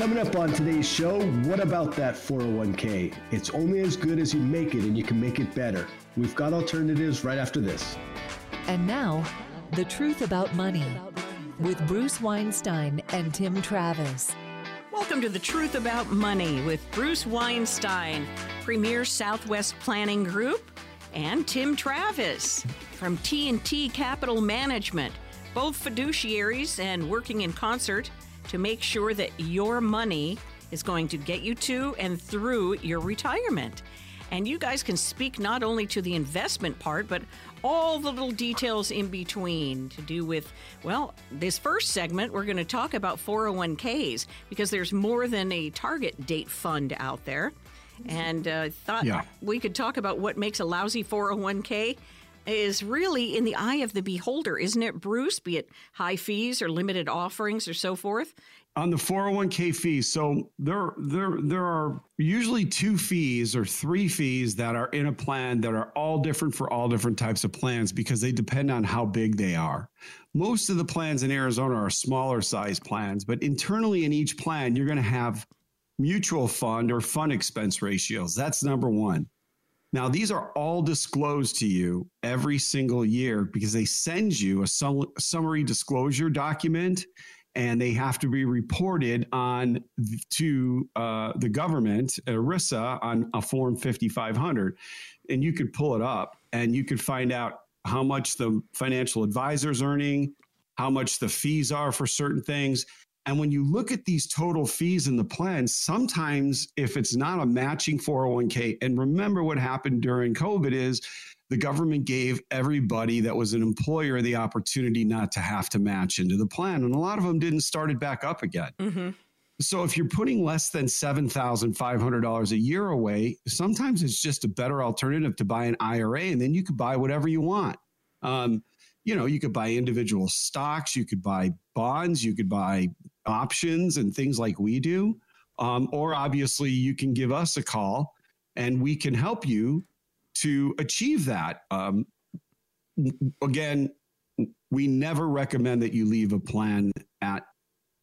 Coming up on today's show, what about that 401k? It's only as good as you make it, and you can make it better. We've got alternatives right after this. And now, The Truth About Money with Bruce Weinstein and Tim Travis. Welcome to The Truth About Money with Bruce Weinstein, Premier Southwest Planning Group, and Tim Travis from T&T Capital Management, both fiduciaries and working in concert to make sure that your money is going to get you to and through your retirement. And you guys can speak not only to the investment part, but all the little details in between to do with, well, this first segment, we're going to talk about 401ks because there's more than a target date fund out there. And uh, thought yeah. we could talk about what makes a lousy 401k is really in the eye of the beholder, isn't it, Bruce? Be it high fees or limited offerings or so forth? On the 401k fees so there there there are usually two fees or three fees that are in a plan that are all different for all different types of plans because they depend on how big they are. Most of the plans in arizona are smaller size plans but internally in each plan you're going to have mutual fund or fund expense ratios. That's number one now these are all disclosed to you every single year because they send you a summary disclosure document and they have to be reported on to uh, the government, ERISA, on a Form 5500. And you could pull it up and you could find out how much the financial advisor is earning, how much the fees are for certain things. And when you look at these total fees in the plan, sometimes if it's not a matching 401k, and remember what happened during COVID is the government gave everybody that was an employer the opportunity not to have to match into the plan. And a lot of them didn't start it back up again. Mm-hmm. So if you're putting less than $7,500 a year away, sometimes it's just a better alternative to buy an IRA and then you could buy whatever you want. Um, you know, you could buy individual stocks, you could buy bonds, you could buy options and things like we do. Um, or obviously, you can give us a call and we can help you to achieve that. Um, again, we never recommend that you leave a plan at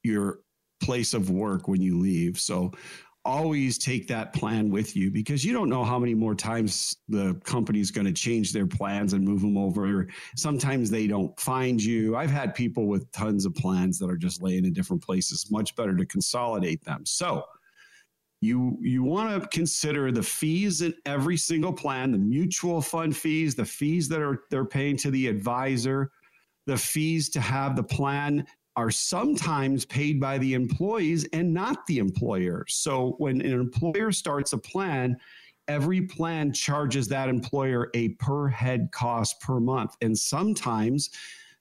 your place of work when you leave. So always take that plan with you because you don't know how many more times the company is going to change their plans and move them over. Sometimes they don't find you. I've had people with tons of plans that are just laying in different places. Much better to consolidate them. So you you want to consider the fees in every single plan the mutual fund fees the fees that are they're paying to the advisor the fees to have the plan are sometimes paid by the employees and not the employer so when an employer starts a plan every plan charges that employer a per head cost per month and sometimes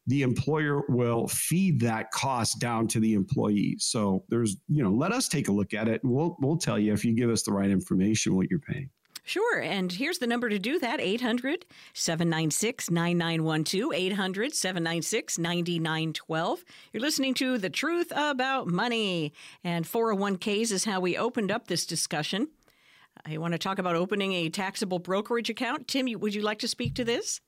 the employer will feed that cost down to the employee. So there's, you know, let us take a look at it we'll we'll tell you if you give us the right information what you're paying. Sure. And here's the number to do that 800 796 9912. 800 796 9912. You're listening to The Truth About Money. And 401ks is how we opened up this discussion. I want to talk about opening a taxable brokerage account. Tim, would you like to speak to this?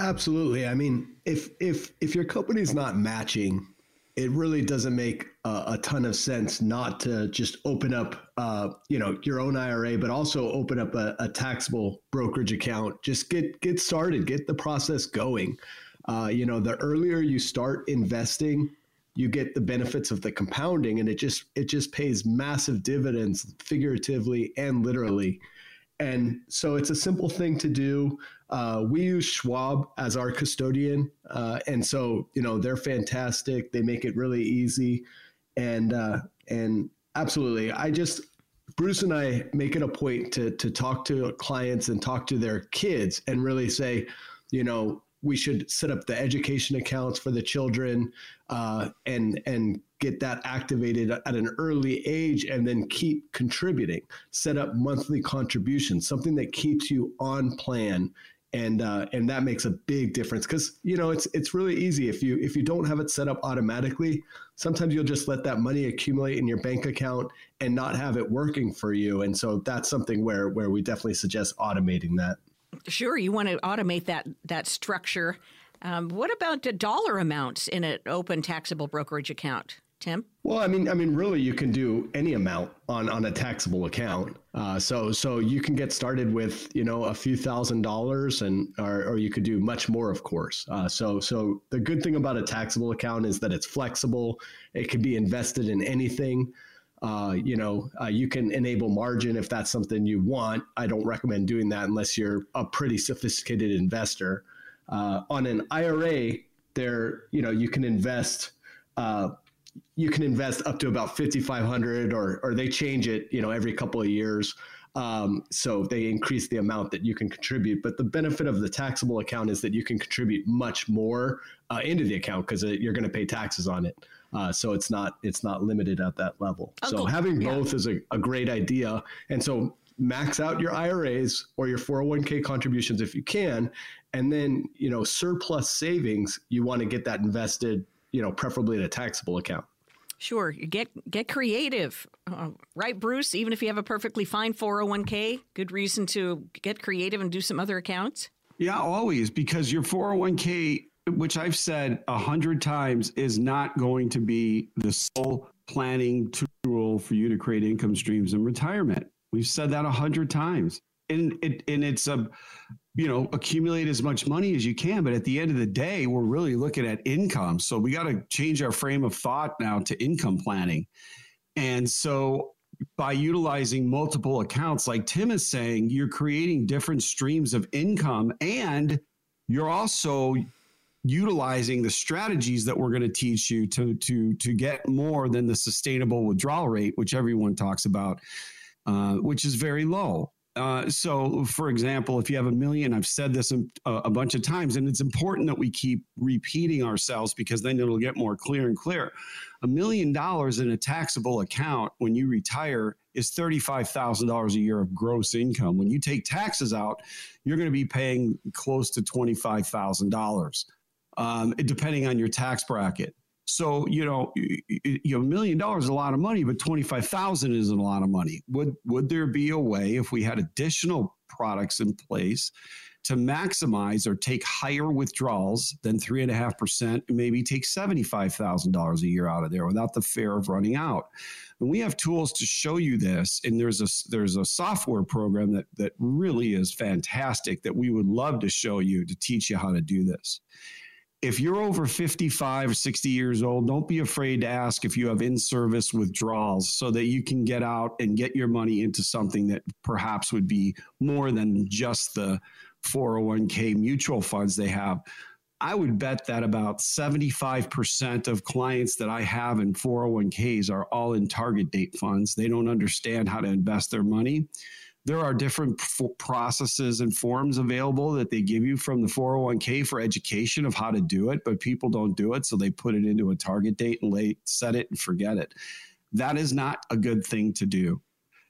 Absolutely. I mean, if if if your company's not matching, it really doesn't make a, ton of sense not to just open up, uh, you know, your own IRA, but also open up a, a, taxable brokerage account. Just get get started, get the process going. Uh, you know, the earlier you start investing, you get the benefits of the compounding, and it just it just pays massive dividends, figuratively and literally. And so it's a simple thing to do. Uh, we use Schwab as our custodian, uh, and so you know they're fantastic. They make it really easy, and uh, and absolutely, I just Bruce and I make it a point to to talk to clients and talk to their kids and really say, you know, we should set up the education accounts for the children uh, and and get that activated at an early age and then keep contributing set up monthly contributions something that keeps you on plan. And uh, and that makes a big difference because you know it's it's really easy. If you if you don't have it set up automatically sometimes you'll just let that money accumulate in your bank account and not have it working for you. And so that's something where where we definitely suggest automating that. Sure you want to automate that that structure. Um, what about dollar amounts in an open taxable brokerage account Tim? Well, I mean, I mean, really, you can do any amount on on a taxable account. Uh, so so you can get started with you know a few thousand dollars, and or, or you could do much more, of course. Uh, so so the good thing about a taxable account is that it's flexible. It can be invested in anything. Uh, you know, uh, you can enable margin if that's something you want. I don't recommend doing that unless you're a pretty sophisticated investor. Uh, on an IRA, there, you know, you can invest uh, you can invest up to about 5500 or or they change it you know every couple of years. Um, so they increase the amount that you can contribute but the benefit of the taxable account is that you can contribute much more uh, into the account because you're going to pay taxes on it. Uh, so it's not it's not limited at that level. Oh, so cool. having yeah. both is a, a great idea. And so max out your iras or your 401k contributions if you can. And then you know surplus savings you want to get that invested you know, preferably in a taxable account. Sure, get get creative, uh, right, Bruce? Even if you have a perfectly fine 401k, good reason to get creative and do some other accounts. Yeah, always because your 401k, which I've said a hundred times, is not going to be the sole planning tool for you to create income streams in retirement. We've said that a hundred times, and it and it's a you know, accumulate as much money as you can. But at the end of the day, we're really looking at income. So we got to change our frame of thought now to income planning. And so by utilizing multiple accounts, like Tim is saying, you're creating different streams of income and you're also utilizing the strategies that we're going to teach you to to to get more than the sustainable withdrawal rate, which everyone talks about, uh, which is very low. Uh, so, for example, if you have a million, I've said this a, a, bunch of times, and it's important that we keep repeating ourselves because then it'll get more clear and clear. A million dollars in a taxable account when you retire is $35,000 a year of gross income. When you take taxes out, you're going to be paying close to $25,000, um, depending on your tax bracket. So you know, you know, a million dollars is a lot of money, but twenty five thousand isn't a lot of money. Would would there be a way if we had additional products in place to maximize or take higher withdrawals than three and a half percent, and maybe take seventy five thousand dollars a year out of there without the fear of running out? And we have tools to show you this, and there's a there's a software program that that really is fantastic that we would love to show you to teach you how to do this if you're over 55 or 60 years old, don't be afraid to ask if you have in service withdrawals so that you can get out and get your money into something that perhaps would be more than just the 401k mutual funds they have. I would bet that about 75% of clients that I have in 401ks are all in target date funds. They don't understand how to invest their money there are different f- processes and forms available that they give you from the 401k for education of how to do it, but people don't do it. So they put it into a target date and lay, set it and forget it. That is not a good thing to do.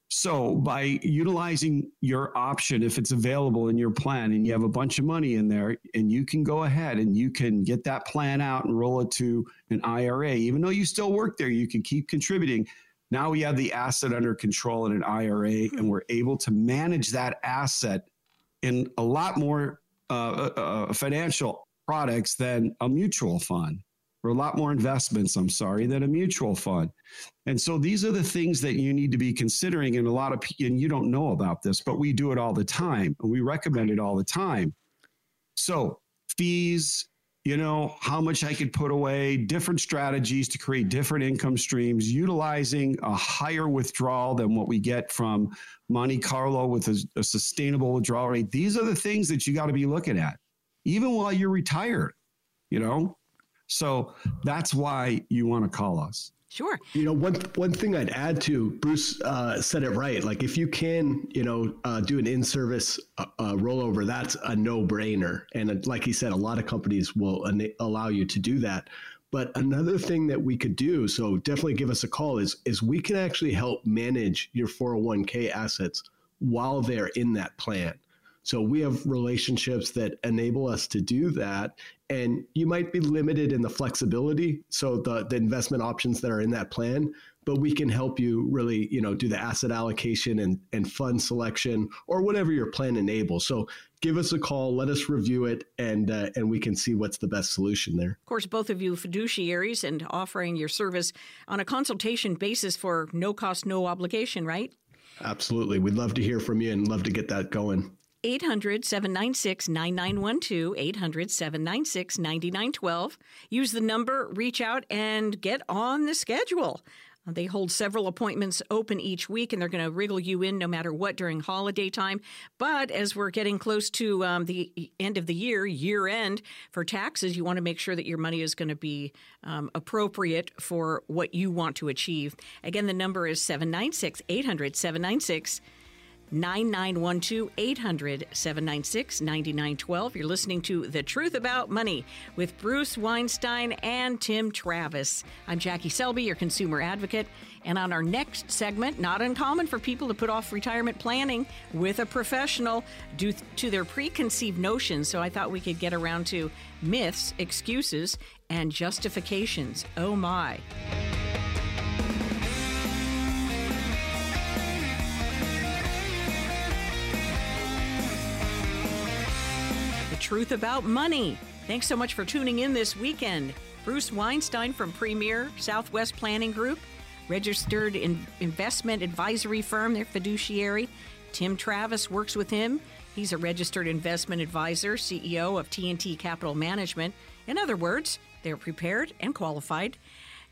So by utilizing your option, if it's available in your plan and you have a bunch of money in there and you can go ahead and you can get that plan out and roll it to an IRA, even though you still work there, you can keep contributing now we have the asset under control in an IRA, and hmm. we're able to manage that asset in a lot more uh, uh, uh, financial products than a mutual fund, or a lot more investments, I'm sorry, than a mutual fund. And so these are the things that you need to be considering. And a lot of, and you don't know about this, but we do it all the time, and we recommend it all the time. So fees, you know, how much I could put away, different strategies to create different income streams, utilizing a higher withdrawal than what we get from Monte Carlo with a, a sustainable withdrawal rate. These are the things that you got to be looking at, even while you're retired, you know? So that's why you want to call us. Sure. You know, one one thing I'd add to Bruce uh, said it right. Like if you can, you know, uh, do an in-service uh, uh rollover, that's a no-brainer. And uh, like he said, a lot of companies will allow you to do that. But another thing that we could do, so definitely give us a call, is is we can actually help manage your 401k assets while they're in that plan. So we have relationships that enable us to do that. And you might be limited in the flexibility. So the, the investment options that are in that plan, but we can help you really, you know, do the asset allocation and, and fund selection or whatever your plan enables. So give us a call, let us review it, and uh, and we can see what's the best solution there. Of course, both of you fiduciaries and offering your service on a consultation basis for no cost, no obligation, right? Absolutely. We'd love to hear from you and love to get that going. 800 796 9912, 800 796 9912. Use the number, reach out, and get on the schedule. They hold several appointments open each week, and they're going to wriggle you in no matter what during holiday time. But as we're getting close to um, the end of the year, year end for taxes, you want to make sure that your money is going to be um, appropriate for what you want to achieve. Again, the number is 796 800 796 9912 800 796 9912. You're listening to The Truth About Money with Bruce Weinstein and Tim Travis. I'm Jackie Selby, your consumer advocate. And on our next segment, not uncommon for people to put off retirement planning with a professional due to their preconceived notions. So I thought we could get around to myths, excuses, and justifications. Oh my. Truth about money. Thanks so much for tuning in this weekend. Bruce Weinstein from Premier Southwest Planning Group, registered in investment advisory firm, their fiduciary. Tim Travis works with him. He's a registered investment advisor, CEO of T&T Capital Management. In other words, they're prepared and qualified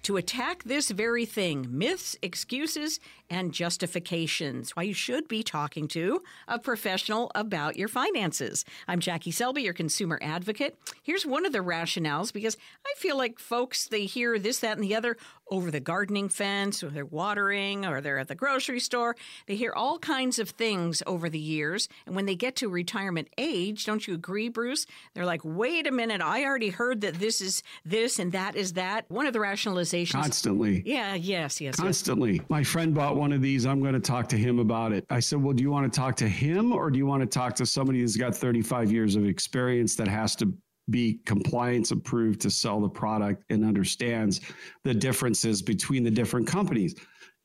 to attack this very thing myths, excuses, and justifications. Why you should be talking to a professional about your finances. I'm Jackie Selby, your consumer advocate. Here's one of the rationales because I feel like folks, they hear this, that, and the other over the gardening fence, or they're watering, or they're at the grocery store. They hear all kinds of things over the years. And when they get to retirement age, don't you agree, Bruce? They're like, wait a minute, I already heard that this is this and that is that. One of the rationalizations. Constantly. Yeah, yes, yes. Constantly. Yes. My friend bought one of these. I'm going to talk to him about it. I said, well, do you want to talk to him or do you want to talk to somebody who's got 35 years of experience that has to be compliance approved to sell the product and understands the differences between the different companies.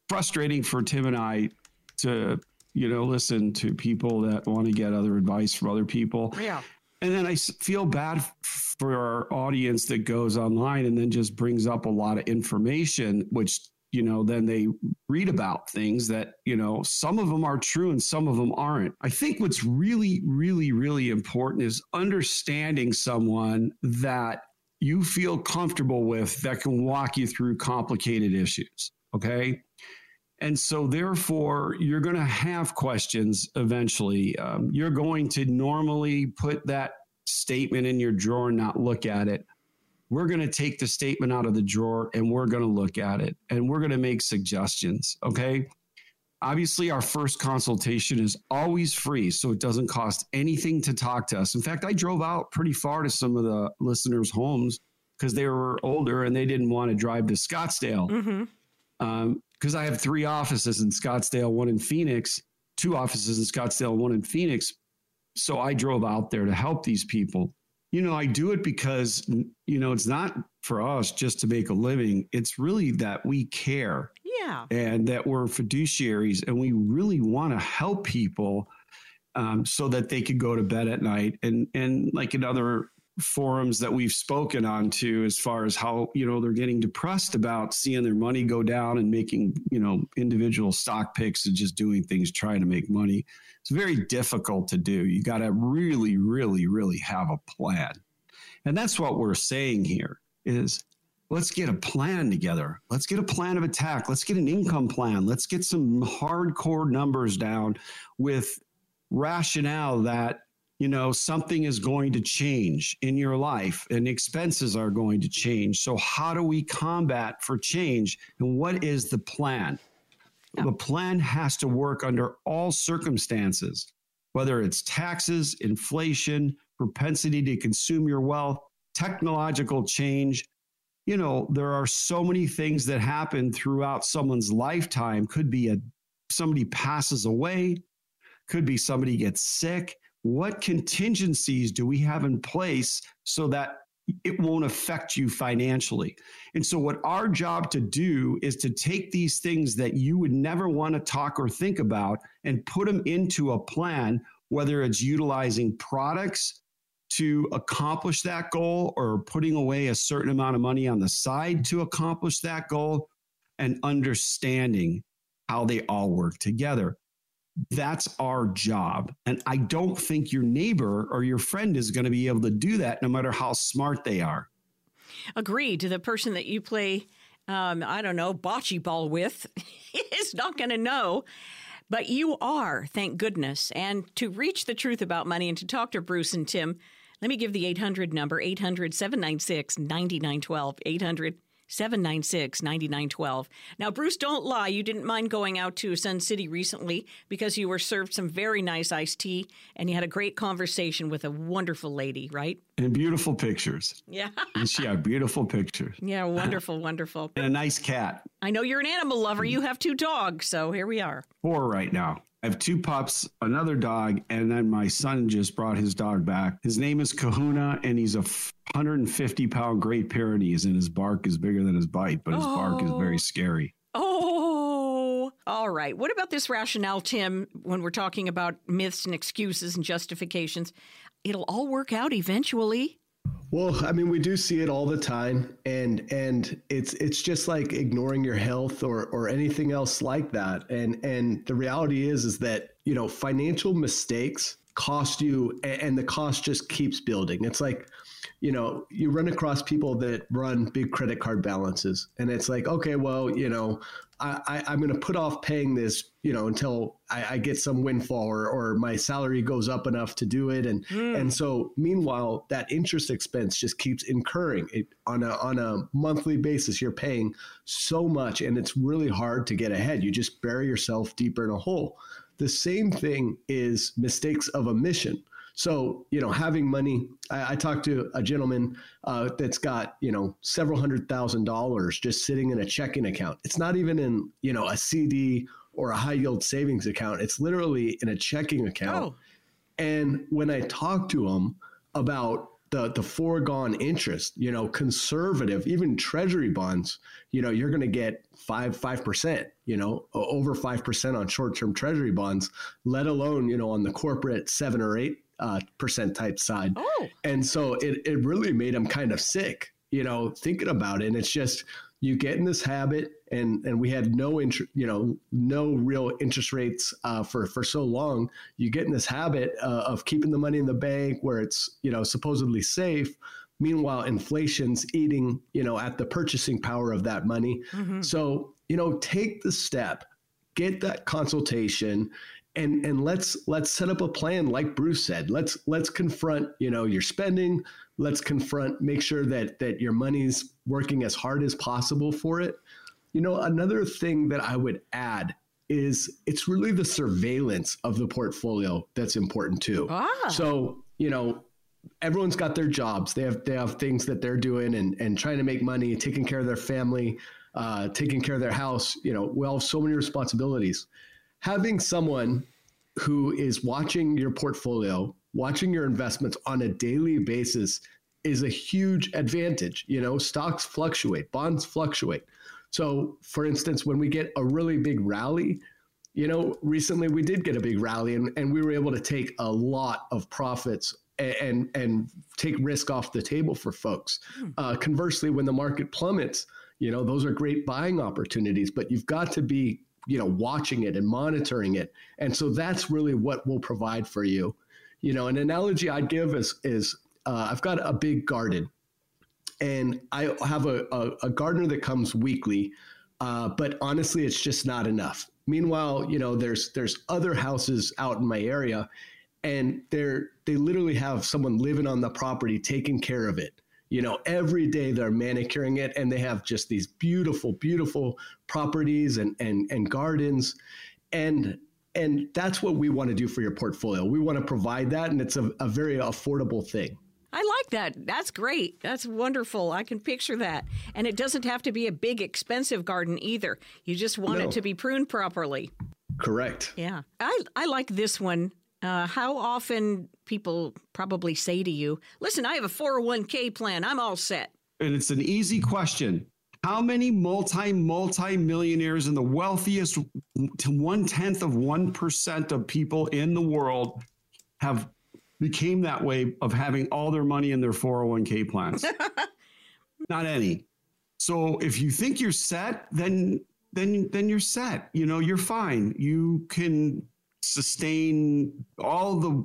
Frustrating for Tim and I to, you know, listen to people that want to get other advice from other people. Yeah. And then I feel bad for our audience that goes online and then just brings up a lot of information, which you know, then they read about things that, you know, some of them are true and some of them aren't. I think what's really, really, really important is understanding someone that you feel comfortable with that can walk you through complicated issues. Okay. And so, therefore, you're going to have questions eventually. Um, you're going to normally put that statement in your drawer and not look at it we're going to take the statement out of the drawer and we're going to look at it and we're going to make suggestions. Okay. Obviously, our first consultation is always free, so it doesn't cost anything to talk to us. In fact, I drove out pretty far to some of the listeners' homes because they were older and they didn't want to drive to Scottsdale. Because mm-hmm. um, I have three offices in Scottsdale, one in Phoenix, two offices in Scottsdale, one in Phoenix. So I drove out there to help these people you know, I do it because, you know, it's not for us just to make a living. It's really that we care. Yeah. And that we're fiduciaries and we really want to help people um, so that they could go to bed at night. And, and like in other forums that we've spoken on to as far as how you know they're getting depressed about seeing their money go down and making you know individual stock picks and just doing things trying to make money. It's very difficult to do. You got to really really really have a plan. And that's what we're saying here is let's get a plan together. Let's get a plan of attack. Let's get an income plan. Let's get some hardcore numbers down with rationale that you know, something is going to change in your life and expenses are going to change. So, how do we combat for change? And what is the plan? The plan has to work under all circumstances, whether it's taxes, inflation, propensity to consume your wealth, technological change. You know, there are so many things that happen throughout someone's lifetime. Could be a somebody passes away, could be somebody gets sick, what contingencies do we have in place so that it won't affect you financially. And so, what our job to do is to take these things that you would never want to talk or think about and put them into a plan, whether it's utilizing products to accomplish that goal or putting away a certain amount of money on the side to accomplish that goal and understanding how they all work together. That's our job. And I don't think your neighbor or your friend is going to be able to do that no matter how smart they are. Agreed. To the person that you play, um, I don't know, bocce ball with is not going to know. But you are, thank goodness. And to reach the truth about money and to talk to Bruce and Tim, let me give the 800 number 800 796 9912. 800 796 9912. Now, Bruce, don't lie. You didn't mind going out to Sun City recently because you were served some very nice iced tea and you had a great conversation with a wonderful lady, right? And beautiful pictures. Yeah. and she had beautiful pictures. Yeah, wonderful, wonderful. And a nice cat. I know you're an animal lover. You have two dogs, so here we are. Four right now. I have two pups, another dog, and then my son just brought his dog back. His name is Kahuna, and he's a 150 pound Great Pyrenees, and his bark is bigger than his bite, but his oh. bark is very oh. scary. Oh, all right. What about this rationale, Tim, when we're talking about myths and excuses and justifications? It'll all work out eventually. Well, I mean, we do see it all the time, and and it's it's just like ignoring your health or or anything else like that. And and the reality is is that you know financial mistakes cost you, and the cost just keeps building. It's like you know, you run across people that run big credit card balances, and it's like, okay, well, you know, I, I, am going to put off paying this, you know, until I, I, get some windfall or, or my salary goes up enough to do it, and mm. and so meanwhile, that interest expense just keeps incurring it on a on a monthly basis. You're paying so much, and it's really hard to get ahead. You just bury yourself deeper in a hole. The same thing is mistakes of omission. So, you know, having money, I, I talked to a gentleman uh, that's got, you know, several hundred thousand dollars just sitting in a checking account. It's not even in, you know, a CD or a high yield savings account. It's literally in a checking account. Oh. And when I talk to him about the the foregone interest, you know, conservative, even treasury bonds, you know, you're going to get five five percent, you know, over five percent on short term treasury bonds, let alone you know on the corporate seven or eight uh, percent type side. Oh. And so it, it really made him kind of sick, you know, thinking about it. And it's just, you get in this habit and, and we had no interest, you know, no real interest rates uh, for, for so long. You get in this habit uh, of keeping the money in the bank where it's, you know, supposedly safe. Meanwhile, inflation's eating, you know, at the purchasing power of that money. Mm-hmm. So, you know, take the step, get that consultation and and let's let's set up a plan like bruce said. Let's let's confront you know your spending. Let's confront make sure that that your money's working as hard as possible for it. You know another thing that i would add is it's really the surveillance of the portfolio that's important too. Ah. so you know everyone's got their jobs. They have they have things that they're doing and and trying to make money taking care of their family uh, taking care of their house. You know we all have so many responsibilities having someone who is watching your portfolio, watching your investments on a daily basis is a huge advantage. You know, stocks fluctuate, bonds fluctuate. So, for instance, when we get a really big rally, you know, recently we did get a big rally and, and we were able to take a lot of profits and and, and take risk off the table for folks. Hmm. Uh, conversely, when the market plummets, you know, those are great buying opportunities, but you've got to be you know watching it and monitoring it. And so that's really what we'll provide for you. You know an analogy i'd give is is uh, i've got a big garden. And i have a, a, a gardener that comes weekly uh, but honestly it's just not enough. Meanwhile you know there's there's other houses out in my area and they're they literally have someone living on the property taking care of it you know every day they're manicuring it and they have just these beautiful beautiful properties and and and gardens and and that's what we want to do for your portfolio we want to provide that and it's a, a very affordable thing I like that. That's great. That's wonderful. I can picture that. And it doesn't have to be a big, expensive garden either. You just want no. it to be pruned properly. Correct. Yeah. I, I like this one Uh, how often people probably say to you, listen, I have a 401k plan, I'm all set. And it's an easy question. How many multi, multi millionaires and the wealthiest to one tenth of 1% of people in the world have became that way of having all their money in their 401k plans? Not any. So if you think you're set, then then then you're set. You know, you're fine. You can sustain all the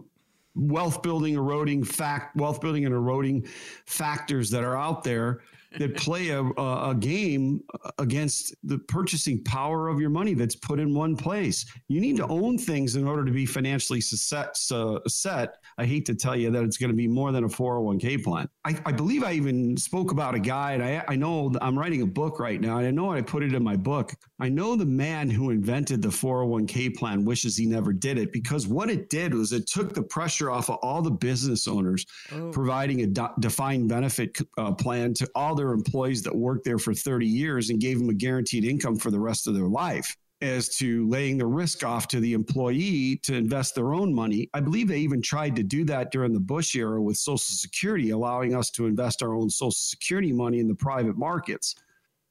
wealth building eroding fact wealth building and eroding factors that are out there that play a, a, game against the purchasing power of your money that's put in one place. You need to own things in order to be financially set. set. I hate to tell you that it's going to be more than a 401k plan. I, I believe I even spoke about a guy, and I, I know I'm writing a book right now, and I know I put it in my book. I know the man who invented the 401k plan wishes he never did it because what it did was it took the pressure off of all the business owners oh. providing a de- defined benefit uh, plan to all their employees that worked there for 30 years and gave them a guaranteed income for the rest of their life as to laying the risk off to the employee to invest their own money. I believe they even tried to do that during the Bush era with Social Security, allowing us to invest our own Social Security money in the private markets.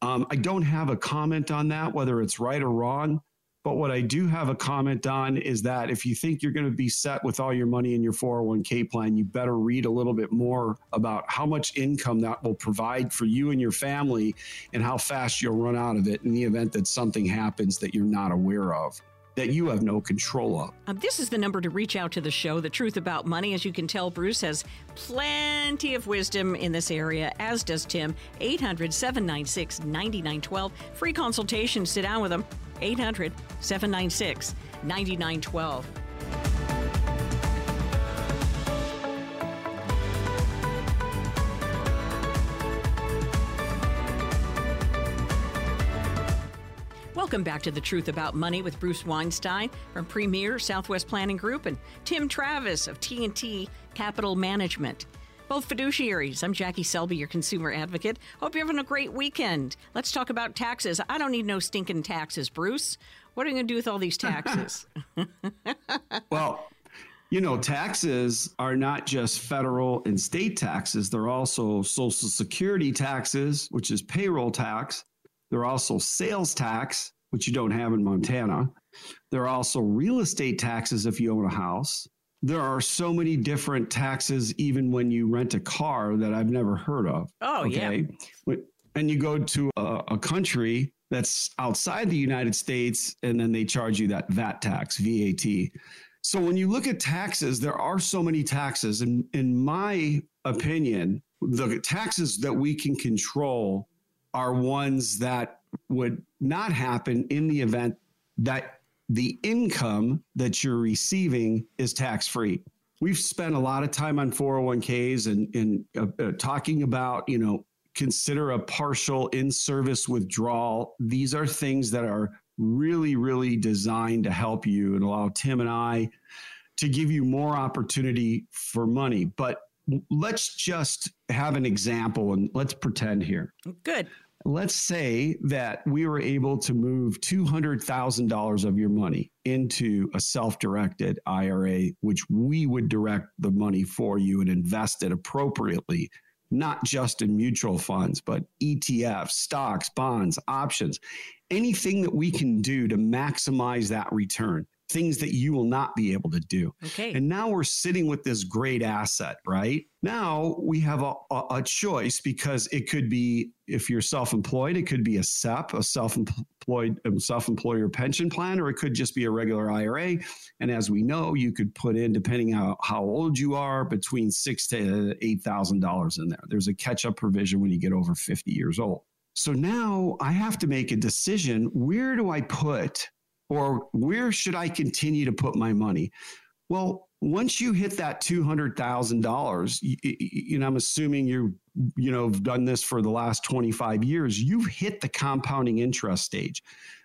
Um, I don't have a comment on that, whether it's right or wrong. But what I do have a comment on is that if you think you're going to be set with all your money in your 401k plan, you better read a little bit more about how much income that will provide for you and your family and how fast you'll run out of it in the event that something happens that you're not aware of that you have no control of. Uh, this is the number to reach out to the show, The Truth About Money. As you can tell, Bruce has plenty of wisdom in this area, as does Tim. 800 796 9912. Free consultation. Sit down with them. 800 796 9912. Welcome back to The Truth About Money with Bruce Weinstein from Premier Southwest Planning Group and Tim Travis of T&T Capital Management. Both fiduciaries. I'm Jackie Selby, your consumer advocate. Hope you're having a great weekend. Let's talk about taxes. I don't need no stinking taxes, Bruce. What are you going to do with all these taxes? well, you know, taxes are not just federal and state taxes, they're also Social Security taxes, which is payroll tax. They're also sales tax, which you don't have in Montana. There are also real estate taxes if you own a house. There are so many different taxes, even when you rent a car, that I've never heard of. Oh, okay? yeah. And you go to a, a country that's outside the United States, and then they charge you that VAT tax, VAT. So when you look at taxes, there are so many taxes. And in my opinion, the taxes that we can control are ones that would not happen in the event that the income that you're receiving is tax free. We've spent a lot of time on 401ks and, and uh, uh, talking about, you know, consider a partial in service withdrawal. These are things that are really, really designed to help you and allow Tim and I to give you more opportunity for money. But let's just have an example and let's pretend here. Good let's say that we were able to move $200,000 of your money into a self directed IRA, which we would direct the money for you and invest it appropriately, not just in mutual funds, but ETFs, stocks, bonds, options, anything that we can do to maximize that return things that you will not be able to do. Okay. And now we're sitting with this great asset, right? Now we have a, a, a choice because it could be, if you're self employed, it could be a SEP, a self employed um, self employer pension plan, or it could just be a regular IRA. And as we know, you could put in, depending on how old you are, between six to eight thousand dollars in there. There's a catch up provision when you get over 50 years old. So now I have to make a decision. Where do I put or where should I continue to put my money? Well, once you hit that two hundred thousand dollars, know, I'm assuming you you know done this for the last twenty five years. You've hit the compounding interest stage.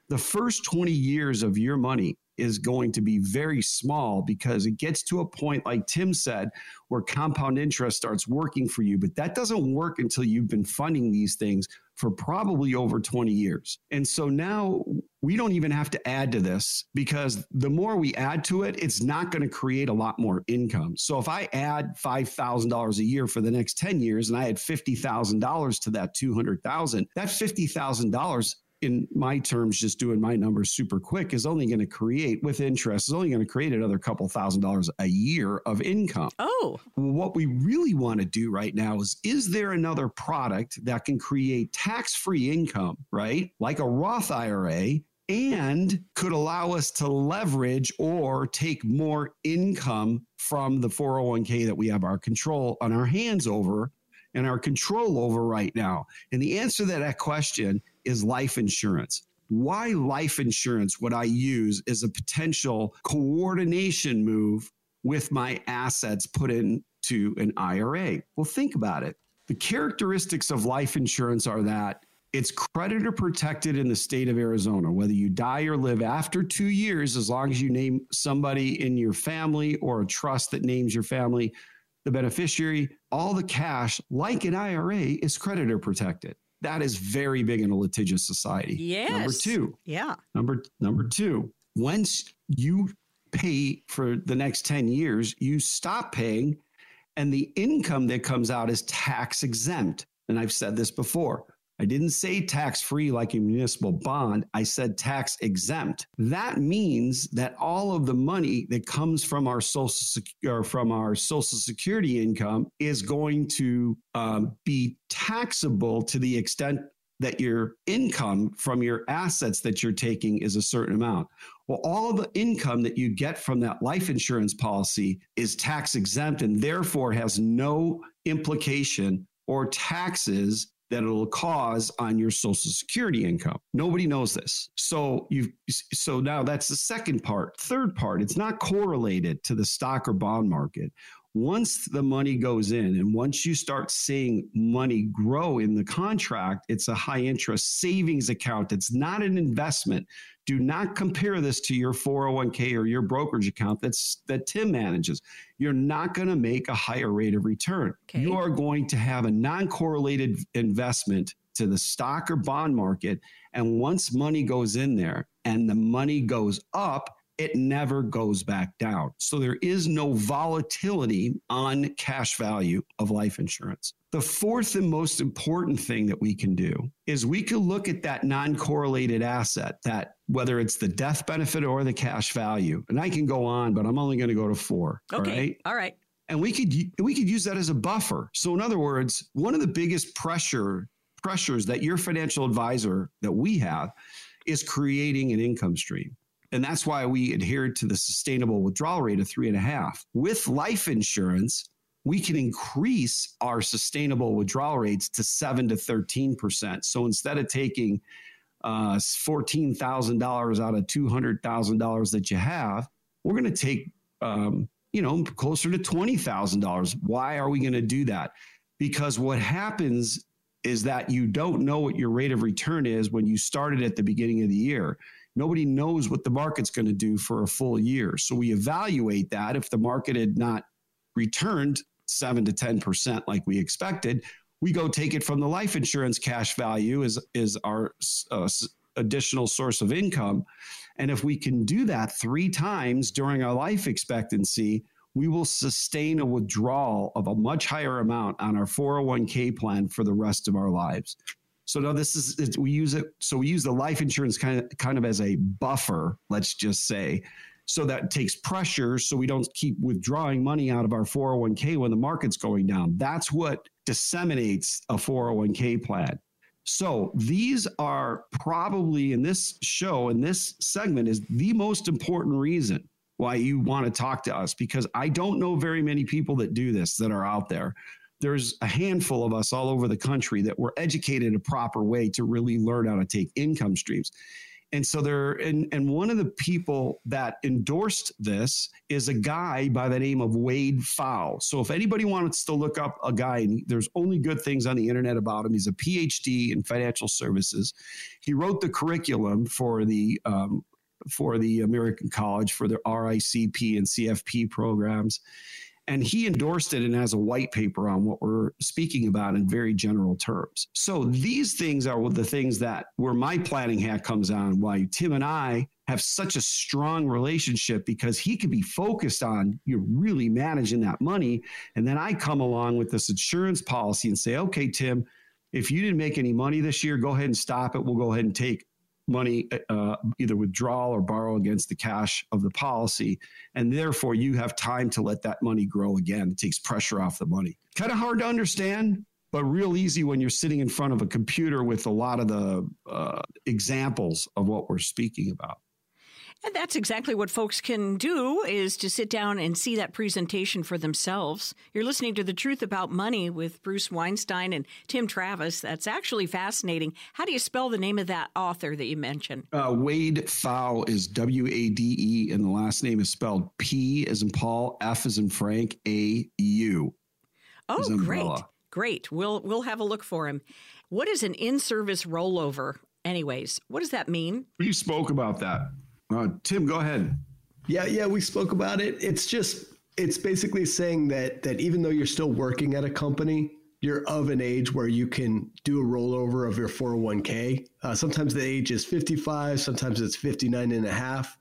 The first twenty years of your money is going to be very small because it gets to a point, like Tim said, where compound interest starts working for you. But that doesn't work until you've been funding these things for probably over 20 years. And so now we don't even have to add to this because the more we add to it, it's not going to create a lot more income. So if I add $5,000 a year for the next 10 years and I add $50,000 to that 200,000, that $50,000 in my terms, just doing my numbers super quick, is only going to create with interest, is only going to create another couple thousand dollars a year of income. Oh. What we really want to do right now is is there another product that can create tax free income, right? Like a Roth IRA and could allow us to leverage or take more income from the 401k that we have our control on our hands over and our control over right now? And the answer to that question is life insurance. Why life insurance would I use as a potential coordination move with my assets put into an IRA? Well, think about it. The characteristics of life insurance are that it's creditor protected in the state of Arizona, whether you die or live after two years, as long as you name somebody in your family or a trust that names your family the beneficiary, all the cash, like an IRA, is creditor protected. That is very big in a litigious society. Yes. Number two. Yeah. Number number two. Once you pay for the next 10 years, you stop paying and the income that comes out is tax exempt. And I've said this before. I didn't say tax free like a municipal bond. I said tax exempt. That means that all of the money that comes from our social sec- or from our social security income is going to um, be taxable to the extent that your income from your assets that you're taking is a certain amount. Well, all the income that you get from that life insurance policy is tax exempt and therefore has no implication or taxes that it'll cause on your social security income. Nobody knows this. So you so now that's the second part. Third part, it's not correlated to the stock or bond market. Once the money goes in and once you start seeing money grow in the contract, it's a high interest savings account. It's not an investment. Do not compare this to your 401k or your brokerage account that's that Tim manages. You're not going to make a higher rate of return. Okay. You are going to have a non-correlated investment to the stock or bond market and once money goes in there and the money goes up, it never goes back down. So there is no volatility on cash value of life insurance. The fourth and most important thing that we can do is we can look at that non correlated asset, that whether it's the death benefit or the cash value. And I can go on, but I'm only going to go to four. Okay. All right. All right. And we could we could use that as a buffer. So in other words, one of the biggest pressure pressures that your financial advisor that we have is creating an income stream. And that's why we adhered to the sustainable withdrawal rate of three and a half. With life insurance, we can increase our sustainable withdrawal rates to 7 to 13%. So instead of taking uh, $14,000 out of $200,000 that you have, we're going to take, um, you know, closer to $20,000. Why are we going to do that? Because what happens is that you don't know what your rate of return is when you started at the beginning of the year. Nobody knows what the market's going to do for a full year. So we evaluate that. If the market had not returned seven to 10% like we expected, we go take it from the life insurance cash value is, is our uh, additional source of income. And if we can do that three times during our life expectancy, we will sustain a withdrawal of a much higher amount on our 401k plan for the rest of our lives. So now this is we use it. So we use the life insurance kind of kind of as a buffer. Let's just say so that takes pressure so we don't keep withdrawing money out of our 401k when the market's going down. That's what disseminates a 401k plan. So these are probably in this show, in this segment, is the most important reason why you want to talk to us because I don't know very many people that do this that are out there. There's a handful of us all over the country that were educated a proper way to really learn how to take income streams. And so there, and, and one of the people that endorsed this is a guy by the name of Wade Pfau. So if anybody wants to look up a guy, and there's only good things on the internet about him. He's a PhD in financial services. He wrote the curriculum for the um, for the American College for the RICP and CFP programs. And he endorsed it and has a white paper on what we're speaking about in very general terms. So these things are the things that where my planning hat comes on, why Tim and I have such a strong relationship because he could be focused on you're really managing that money. And then I come along with this insurance policy and say, okay, Tim, if you didn't make any money this year, go ahead and stop it. We'll go ahead and take money, uh, either withdrawal or borrow against the cash of the policy. And therefore, you have time to let that money grow again. It takes pressure off the money. Kind of hard to understand, but real easy when you're sitting in front of a computer with a lot of the uh, examples of what we're speaking about. And that's exactly what folks can do is to sit down and see that presentation for themselves. You're listening to The Truth About Money with Bruce Weinstein and Tim Travis. That's actually fascinating. How do you spell the name of that author that you mentioned? Uh, Wade Pfau is W A D E, and the last name is spelled P as in Paul, F as in Frank, A U. Oh, great. Great. We'll we'll have a look for him. What is an in-service rollover? Anyways, what does that mean? You spoke about that. Uh, Tim, go ahead. Yeah, yeah, we spoke about it. It's just it's basically saying that that even though you're still working at a company, you're of an age where you can do a rollover of your 401k. Uh, sometimes the age is 55, sometimes it's 59 and a half.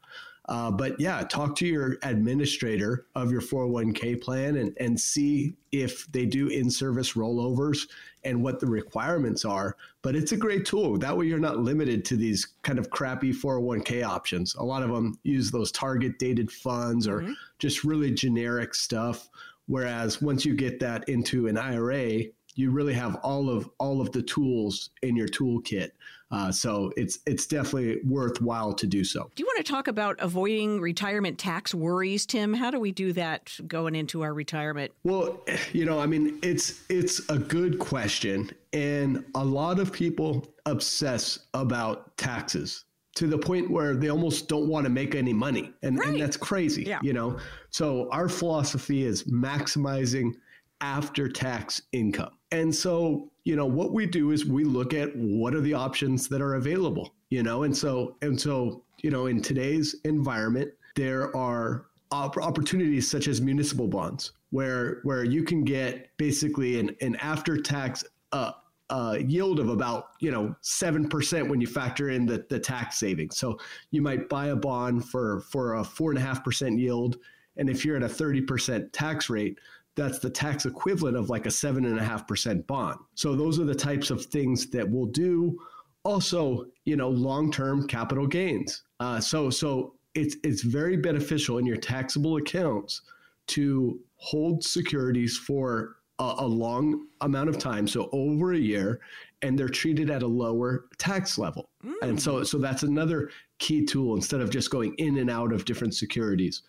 Uh, but yeah, talk to your administrator of your 401k plan and, and see if they do in service rollovers and what the requirements are. But it's a great tool. That way, you're not limited to these kind of crappy 401k options. A lot of them use those target dated funds or mm-hmm. just really generic stuff. Whereas once you get that into an IRA, you really have all of all of the tools in your toolkit. Uh, so it's it's definitely worthwhile to do so. Do you want to talk about avoiding retirement tax worries, Tim? How do we do that going into our retirement? Well, you know, I mean, it's it's a good question, and a lot of people obsess about taxes to the point where they almost don't want to make any money, and, right. and that's crazy. Yeah. You know, so our philosophy is maximizing after tax income. And so, you know, what we do is we look at what are the options that are available, you know, and so, and so, you know, in today's environment, there are opportunities such as municipal bonds where where you can get basically an, an after tax uh, uh, yield of about you know seven percent when you factor in the, the tax savings. So you might buy a bond for for a four and a half percent yield, and if you're at a thirty percent tax rate, that's the tax equivalent of like a seven and a half percent bond. So those are the types of things that we'll do. Also, you know, long-term capital gains. Uh, so so it's it's very beneficial in your taxable accounts to hold securities for a, a long amount of time, so over a year, and they're treated at a lower tax level. Mm. And so so that's another key tool instead of just going in and out of different securities.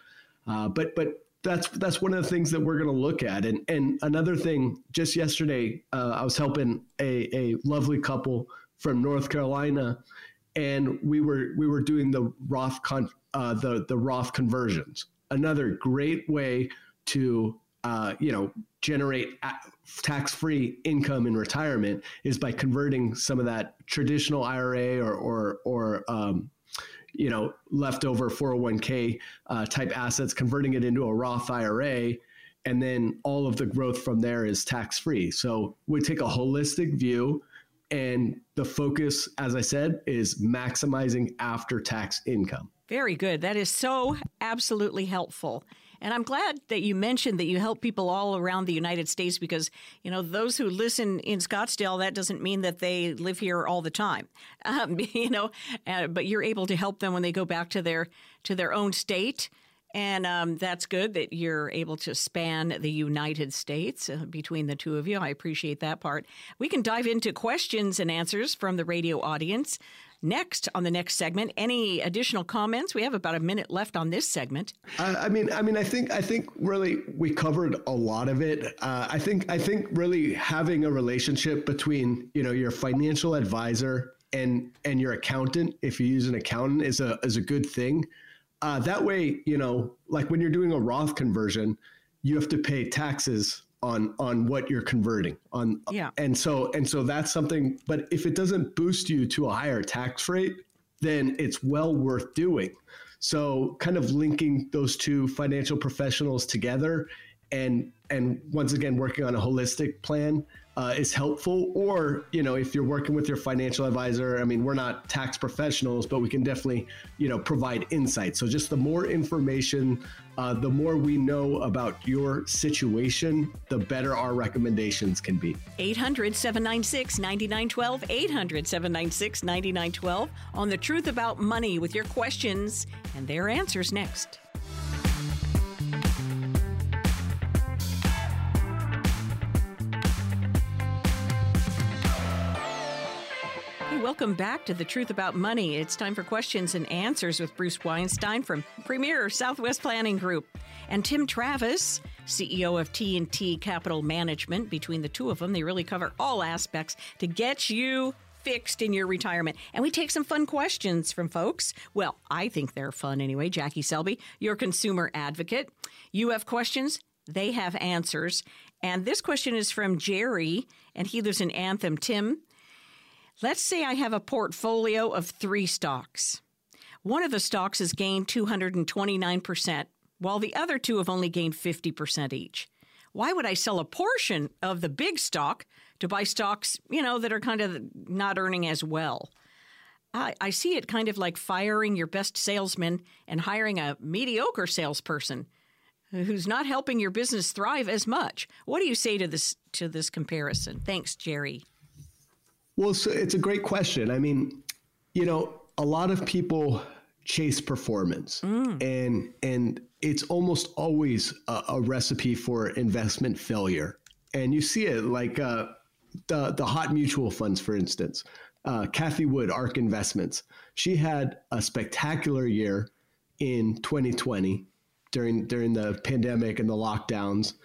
Uh, but but that's that's one of the things that we're going to look at. And and another thing, just yesterday, uh, I was helping a, a lovely couple from North Carolina, and we were we were doing the Roth con, uh, the the Roth conversions. Another great way to uh, you know generate tax free income in retirement is by converting some of that traditional IRA or or or um, you know, leftover 401k uh, type assets, converting it into a Roth IRA, and then all of the growth from there is tax free. So we take a holistic view, and the focus, as I said, is maximizing after tax income. Very good. That is so absolutely helpful. And I'm glad that you mentioned that you help people all around the United States because, you know, those who listen in Scottsdale, that doesn't mean that they live here all the time. Um, you know, uh, but you're able to help them when they go back to their to their own state. And um, that's good that you're able to span the United States uh, between the two of you. I appreciate that part. We can dive into questions and answers from the radio audience next on the next segment. Any additional comments? We have about a minute left on this segment. Uh, I mean, I mean, I think, I think really we covered a lot of it. Uh, I think, I think really having a relationship between you know your financial advisor and and your accountant, if you use an accountant, is a is a good thing. Uh, that way, you know, like when you're doing a Roth conversion, you have to pay taxes on on what you're converting on yeah. and so and so that's something but if it doesn't boost you to a higher tax rate then it's well worth doing. So kind of linking those two financial professionals together and and once again working on a holistic plan uh, is helpful. Or you know if you're working with your financial advisor i mean we're not tax professionals but we can definitely you know provide insight. So just the more information uh, the more we know about your situation the better our recommendations can be. 800 796 9912 800 796 9912 on the truth about money with your questions and their answers next welcome back to The Truth About Money. It's time for questions and answers with Bruce Weinstein from Premier Southwest Planning Group and Tim Travis, CEO of T&T Capital Management. Between the two of them, they really cover all aspects to get you fixed in your retirement. And we take some fun questions from folks. Well, I think they're fun anyway. Jackie Selby, your consumer advocate. You have questions, they have answers. And this question is from Jerry, and he lives in Anthem. Tim, Let's say I have a portfolio of three stocks. One of the stocks has gained 229%, while the other two have only gained 50% each. Why would I sell a portion of the big stock to buy stocks, you know, that are kind of not earning as well? I, I see it kind of like firing your best salesman and hiring a mediocre salesperson who's not helping your business thrive as much. What do you say to this to this comparison? Thanks, Jerry. Well, so it's a great question. I mean, you know, a lot of people chase performance, mm. and and it's almost always a, a, recipe for investment failure. And you see it like uh, the the hot mutual funds, for instance. Uh, Cathie Wood, ARK Investments. She had a spectacular year in 2020 during during the pandemic and the lockdowns,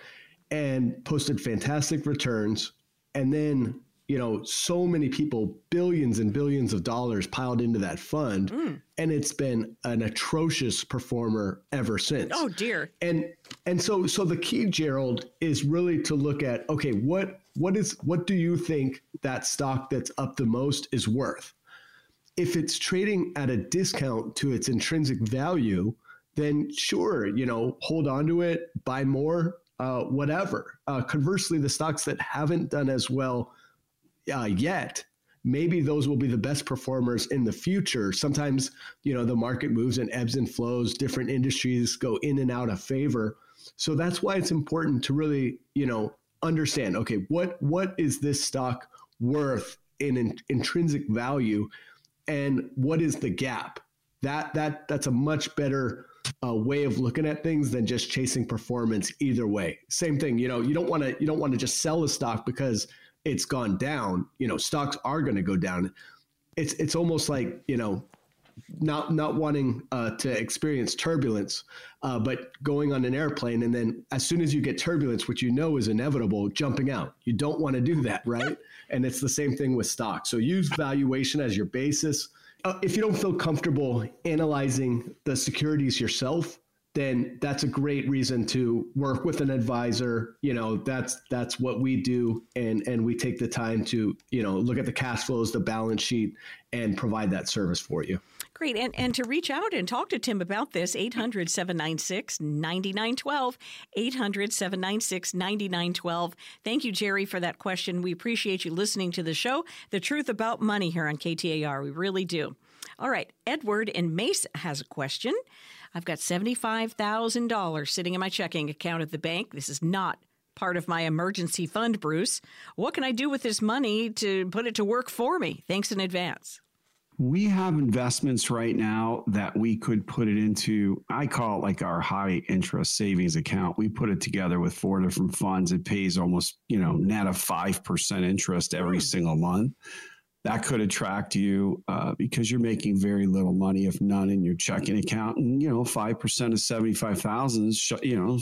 and posted fantastic returns. And then you know, so many people, billions and billions of dollars piled into that fund, mm. and it's been an atrocious performer ever since. Oh dear. And and so so the key, Gerald, is really to look at okay, what what is what do you think that stock that's up the most is worth? If it's trading at a discount to its intrinsic value, then sure, you know, hold on to it, buy more, uh, whatever. Uh, conversely, the stocks that haven't done as well uh, yet maybe those will be the best performers in the future. Sometimes, you know, the market moves and ebbs and flows, different industries go in and out of favor. So that's why it's important to really, you know, understand, okay, what what is this stock worth in, in intrinsic value and what is the gap? That that that's a much better uh, way of looking at things than just chasing performance either way. Same thing, you know, you don't want to you don't want to just sell a stock because it's gone down, you know, stocks are going to go down. It's it's almost like you know, not not wanting uh, to experience turbulence, uh, but going on an airplane and then as soon as you get turbulence, which you know is inevitable, jumping out. You don't want to do that, right? and it's the same thing with stocks. So use valuation as your basis. Uh, if you don't feel comfortable analyzing the securities yourself, then that's a great reason to work with an advisor. You know that's that's what we do. And and we take the time to you know look at the cash flows the balance sheet and provide that service for you. Great. And and to reach out and talk to tim about this 800-796-9912 800-796-9912 thank you jerry for that question. We appreciate you listening to the show. The truth about money here on ktar we really do. All right. Edward in Mesa has a question I've got $75,000 sitting in my checking account at the bank. This is not part of my emergency fund, Bruce. What can I do with this money to put it to work for me? Thanks in advance. We have investments right now that we could put it into. I call it like our high interest savings account. We put it together with four different funds. It pays almost, you know, net of 5% interest every mm. single month that could attract you uh, because you're making very little money, if none, in your checking account. And you know, five percent of seventy five thousand is you know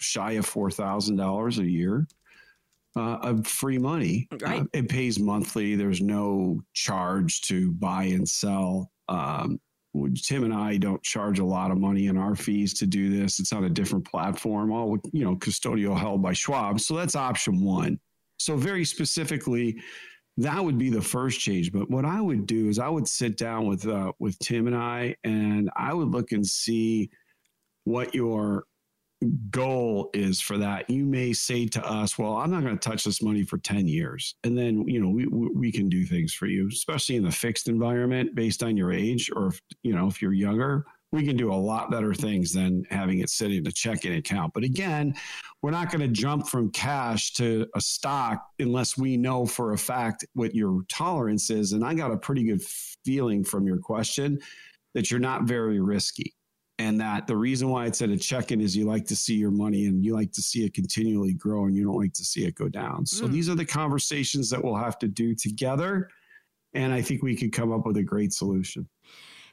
shy of four thousand dollars a year uh, of free money. Right. Uh, it pays monthly. There's no charge to buy and sell. Um, Tim and I don't charge a lot of money in our fees to do this. It's on a different platform, all you know, custodial held by Schwab. So that's option one. So very specifically that would be the first change. But what I would do is I would sit down with uh, with Tim and I, and I would look and see what your goal is for that. You may say to us, "Well, I'm not going to touch this money for 10 years." And then, you know, we we can do things for you, especially in the fixed environment based on your age or if, you know, if you're younger, we can do a lot better things than having it sitting in a checking account. But again, we're not going to jump from cash to a stock unless we know for a fact what your tolerance is. And I got a pretty good feeling from your question that you're not very risky and that the reason why it's at a check-in is you like to see your money and you like to see it continually grow and you don't like to see it go down. So mm. these are the conversations that we'll have to do together and I think we could come up with a great solution.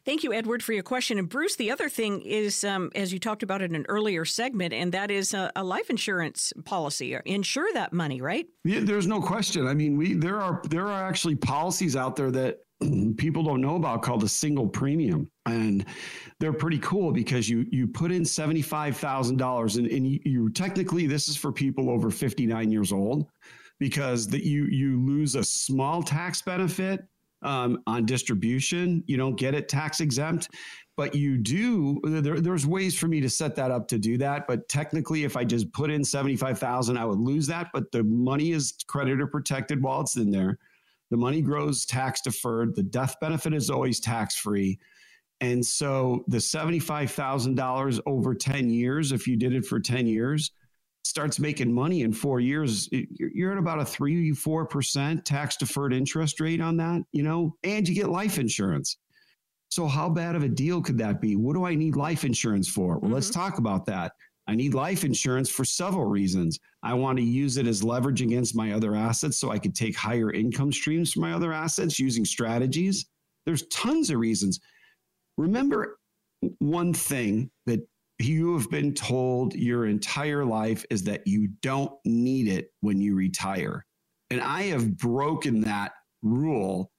Thank you, Edward, for your question. And Bruce, the other thing is, um, as you talked about in an earlier segment, and that is a, a life insurance policy. Insure that money, right? Yeah, there's no question. I mean, we there are there are actually policies out there that people don't know about called a single premium and they're pretty cool because you you put in $75000 and, and you, you, technically this is for people over 59 years old because that you you lose a small tax benefit um, on distribution you don't get it tax exempt but you do there, there's ways for me to set that up to do that but technically if i just put in 75000 i would lose that but the money is creditor protected while it's in there the money grows tax deferred. The death benefit is always tax free. And so the $75,000 over 10 years, if you did it for 10 years, starts making money in four years. You're at about a three, 4% tax deferred interest rate on that, you know, and you get life insurance. So, how bad of a deal could that be? What do I need life insurance for? Well, mm-hmm. let's talk about that. I need life insurance for several reasons. I want to use it as leverage against my other assets so I could take higher income streams from my other assets using strategies. There's tons of reasons. Remember one thing that you have been told your entire life is that you don't need it when you retire. And I have broken that rule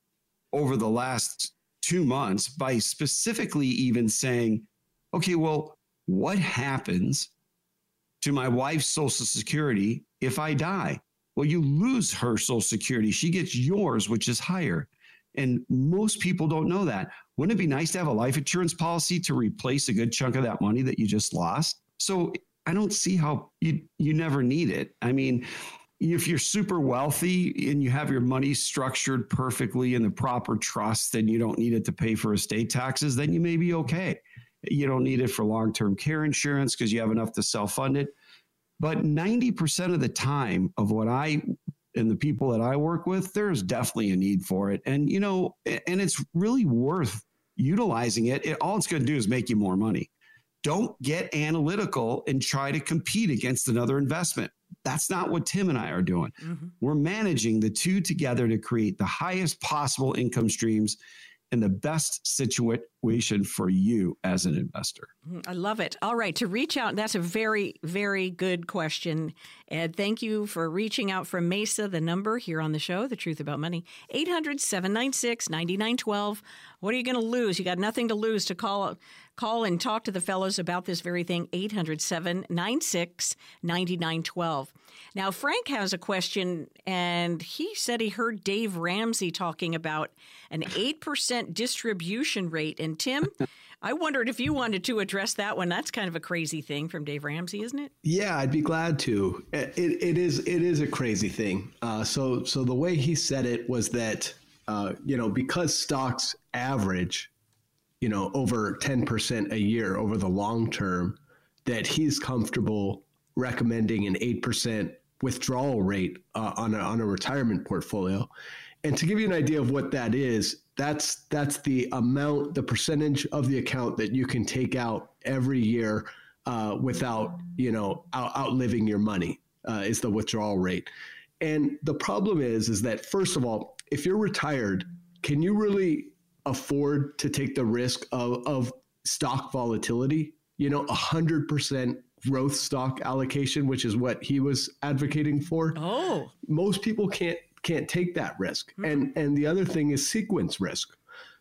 over the last two months by specifically even saying, okay, well, what happens to my wife's social security if I die? Well, you lose her social security. She gets yours, which is higher. And most people don't know that. Wouldn't it be nice to have a life insurance policy to replace a good chunk of that money that you just lost? So I don't see how you you never need it. I mean, if you're super wealthy and you have your money structured perfectly in the proper trust and you don't need it to pay for estate taxes, then you may be okay. You don't need it for long term care insurance because you have enough to self fund it. But 90% of the time of what I and the people that I work with, there's definitely a need for it. And, you know, and it's really worth utilizing it. it all it's going to do is make you more money. Don't get analytical and try to compete against another investment. That's not what Tim and I are doing. Mm-hmm. We're managing the two together to create the highest possible income streams in the best situation for you as an investor? Mm, I love it. All right, to reach out, that's a very, very good question. Ed, thank you for reaching out from Mesa. The number here on the show, The Truth About Money, 800 796 9912. What are you going to lose? You got nothing to lose to call call and talk to the fellows about this very thing 800 796 9912 now frank has a question and he said he heard dave ramsey talking about an 8% distribution rate and tim I wondered if you wanted to address that one. That's kind of a crazy thing from Dave Ramsey, isn't it? Yeah, I'd be glad to. It, it is it is a crazy thing. Uh, so so the way he said it was that uh, you know because stocks average you know, over 10% a year over the long term, that he's comfortable recommending an 8% withdrawal rate uh, on, a, on a retirement portfolio. And to give you an idea of what that is, that's that's the amount, the percentage of the account that you can take out every year uh, without, you know, out, outliving your money uh, is the withdrawal rate. And the problem is, is that first of all, if you're retired, can you really afford to take the risk of, of stock volatility. You know, hundred percent growth stock allocation, which is what he was advocating for. Oh, most people can't can't take that risk. Mm-hmm. And and the other thing is sequence risk.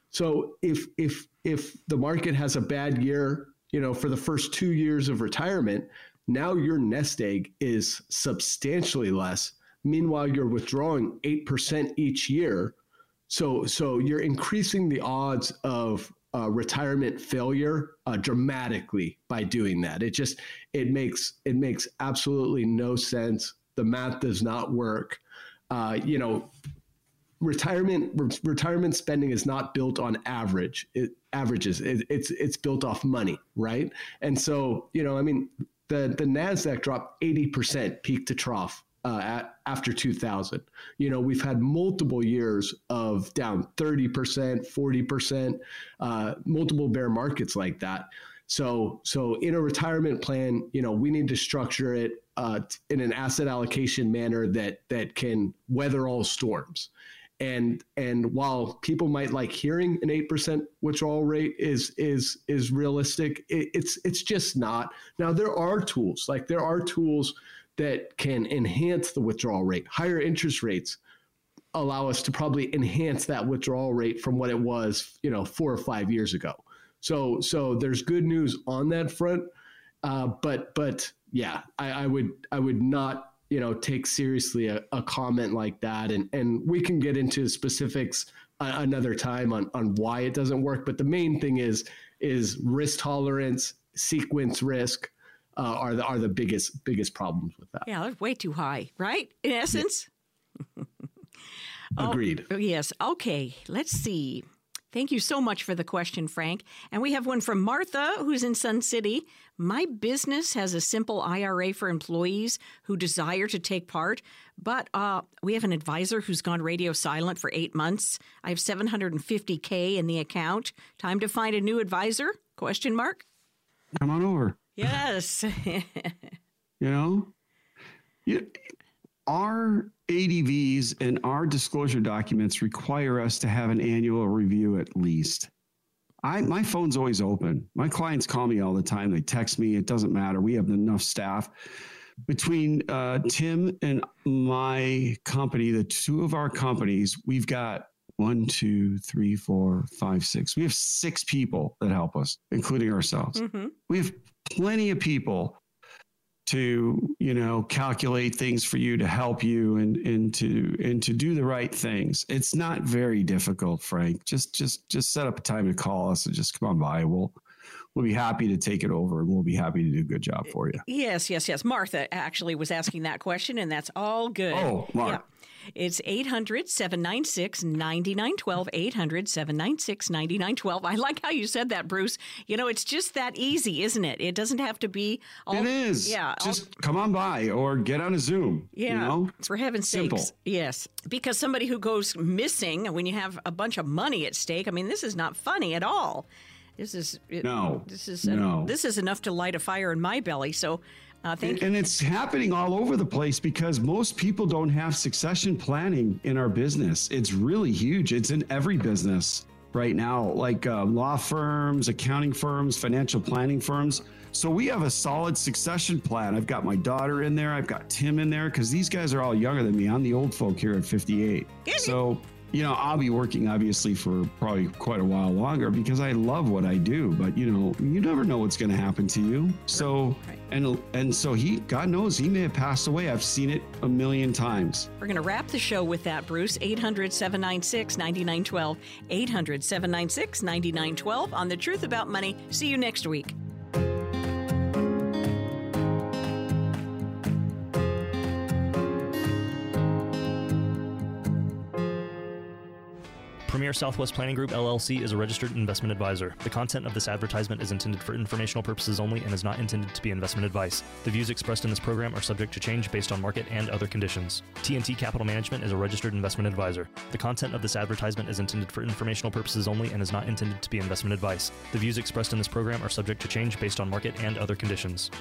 So if if if the market has a bad year, you know, for the first two years of retirement, now your nest egg is substantially less. Meanwhile, you're withdrawing eight percent each year so so you're increasing the odds of uh, retirement failure uh, dramatically by doing that. It just it makes it makes absolutely no sense. The math does not work. Uh, you know, retirement re- retirement spending is not built on average it, averages. It, it's it's built off money, right? And so you know, I mean, the the Nasdaq dropped eighty percent peak to trough uh, at, after 2000. You know, we've had multiple years of down 30%, 40%, uh, multiple bear markets like that. So, so in a retirement plan, you know, we need to structure it uh, in an asset allocation manner that that can weather all storms. And and while people might like hearing an eight percent withdrawal rate is is is realistic, it, it's it's just not. Now there are tools like there are tools that can enhance the withdrawal rate. Higher interest rates allow us to probably enhance that withdrawal rate from what it was, you know, four or five years ago. So, so there's good news on that front. Uh, but, but yeah, I, I, would, I would not, you know, take seriously a, a comment like that. And, and we can get into specifics another time on, on why it doesn't work. But the main thing is, is risk tolerance, sequence risk, uh, are the are the biggest biggest problems with that. Yeah, they're way too high, right? In essence. Yeah. Agreed. Oh, yes. Okay. Let's see. Thank you so much for the question, Frank. And we have one from Martha, who's in Sun City. My business has a simple IRA for employees who desire to take part, but uh, we have an advisor who's gone radio silent for eight months. I have 750k in the account. Time to find a new advisor? Question mark. Come on over. Yes. you know, you, our ADVs and our disclosure documents require us to have an annual review at least. I my phone's always open. My clients call me all the time. They text me. It doesn't matter. We have enough staff. Between uh, Tim and my company, the two of our companies, we've got one, two, three, four, five, six. We have six people that help us, including ourselves. Mm-hmm. We have plenty of people to you know calculate things for you to help you and and to and to do the right things. It's not very difficult frank. Just just just set up a time to call us and just come on by. We'll we'll be happy to take it over and we'll be happy to do a good job for you yes yes yes martha actually was asking that question and that's all good oh Mark. Yeah. It's 800 796 9912. 800 796 9912. I like how you said that, Bruce. You know, it's just that easy, isn't it? It doesn't have to be. All, it is. Yeah. Just all, come on by or get on a Zoom. Yeah. You know? For heaven's Simple. sakes. Yes. Because somebody who goes missing when you have a bunch of money at stake, I mean, this is not funny at all. This is it, no. This is no. this is enough to light a fire in my belly. So uh, thank and, and, it's happening all over the place because most people don't have succession planning in our business. It's really huge. It's in every business right now, like uh, law firms, accounting firms, financial planning firms. So we have a solid succession plan. I've got my daughter in there. I've got Tim in there because these guys are all younger than me. I'm the old folk here at 58. So you know, I'll be working obviously for probably quite a while longer because I love what I do. But you know, you never know what's going to happen to you. So, and and so he, God knows, he may have passed away. I've seen it a million times. We're going to wrap the show with that, Bruce. 800 796 9912. 800 796 9912 on The Truth About Money. See you next week. Premier Southwest Planning Group LLC is a registered investment advisor. The content of this advertisement is intended for informational purposes only and is not intended to be investment advice. The views expressed in this program are subject to change based on market and other conditions. T&T Capital Management is a registered investment advisor. The content of this advertisement is intended for informational purposes only and is not intended to be investment advice. The views expressed in this program are subject to change based on market and other conditions.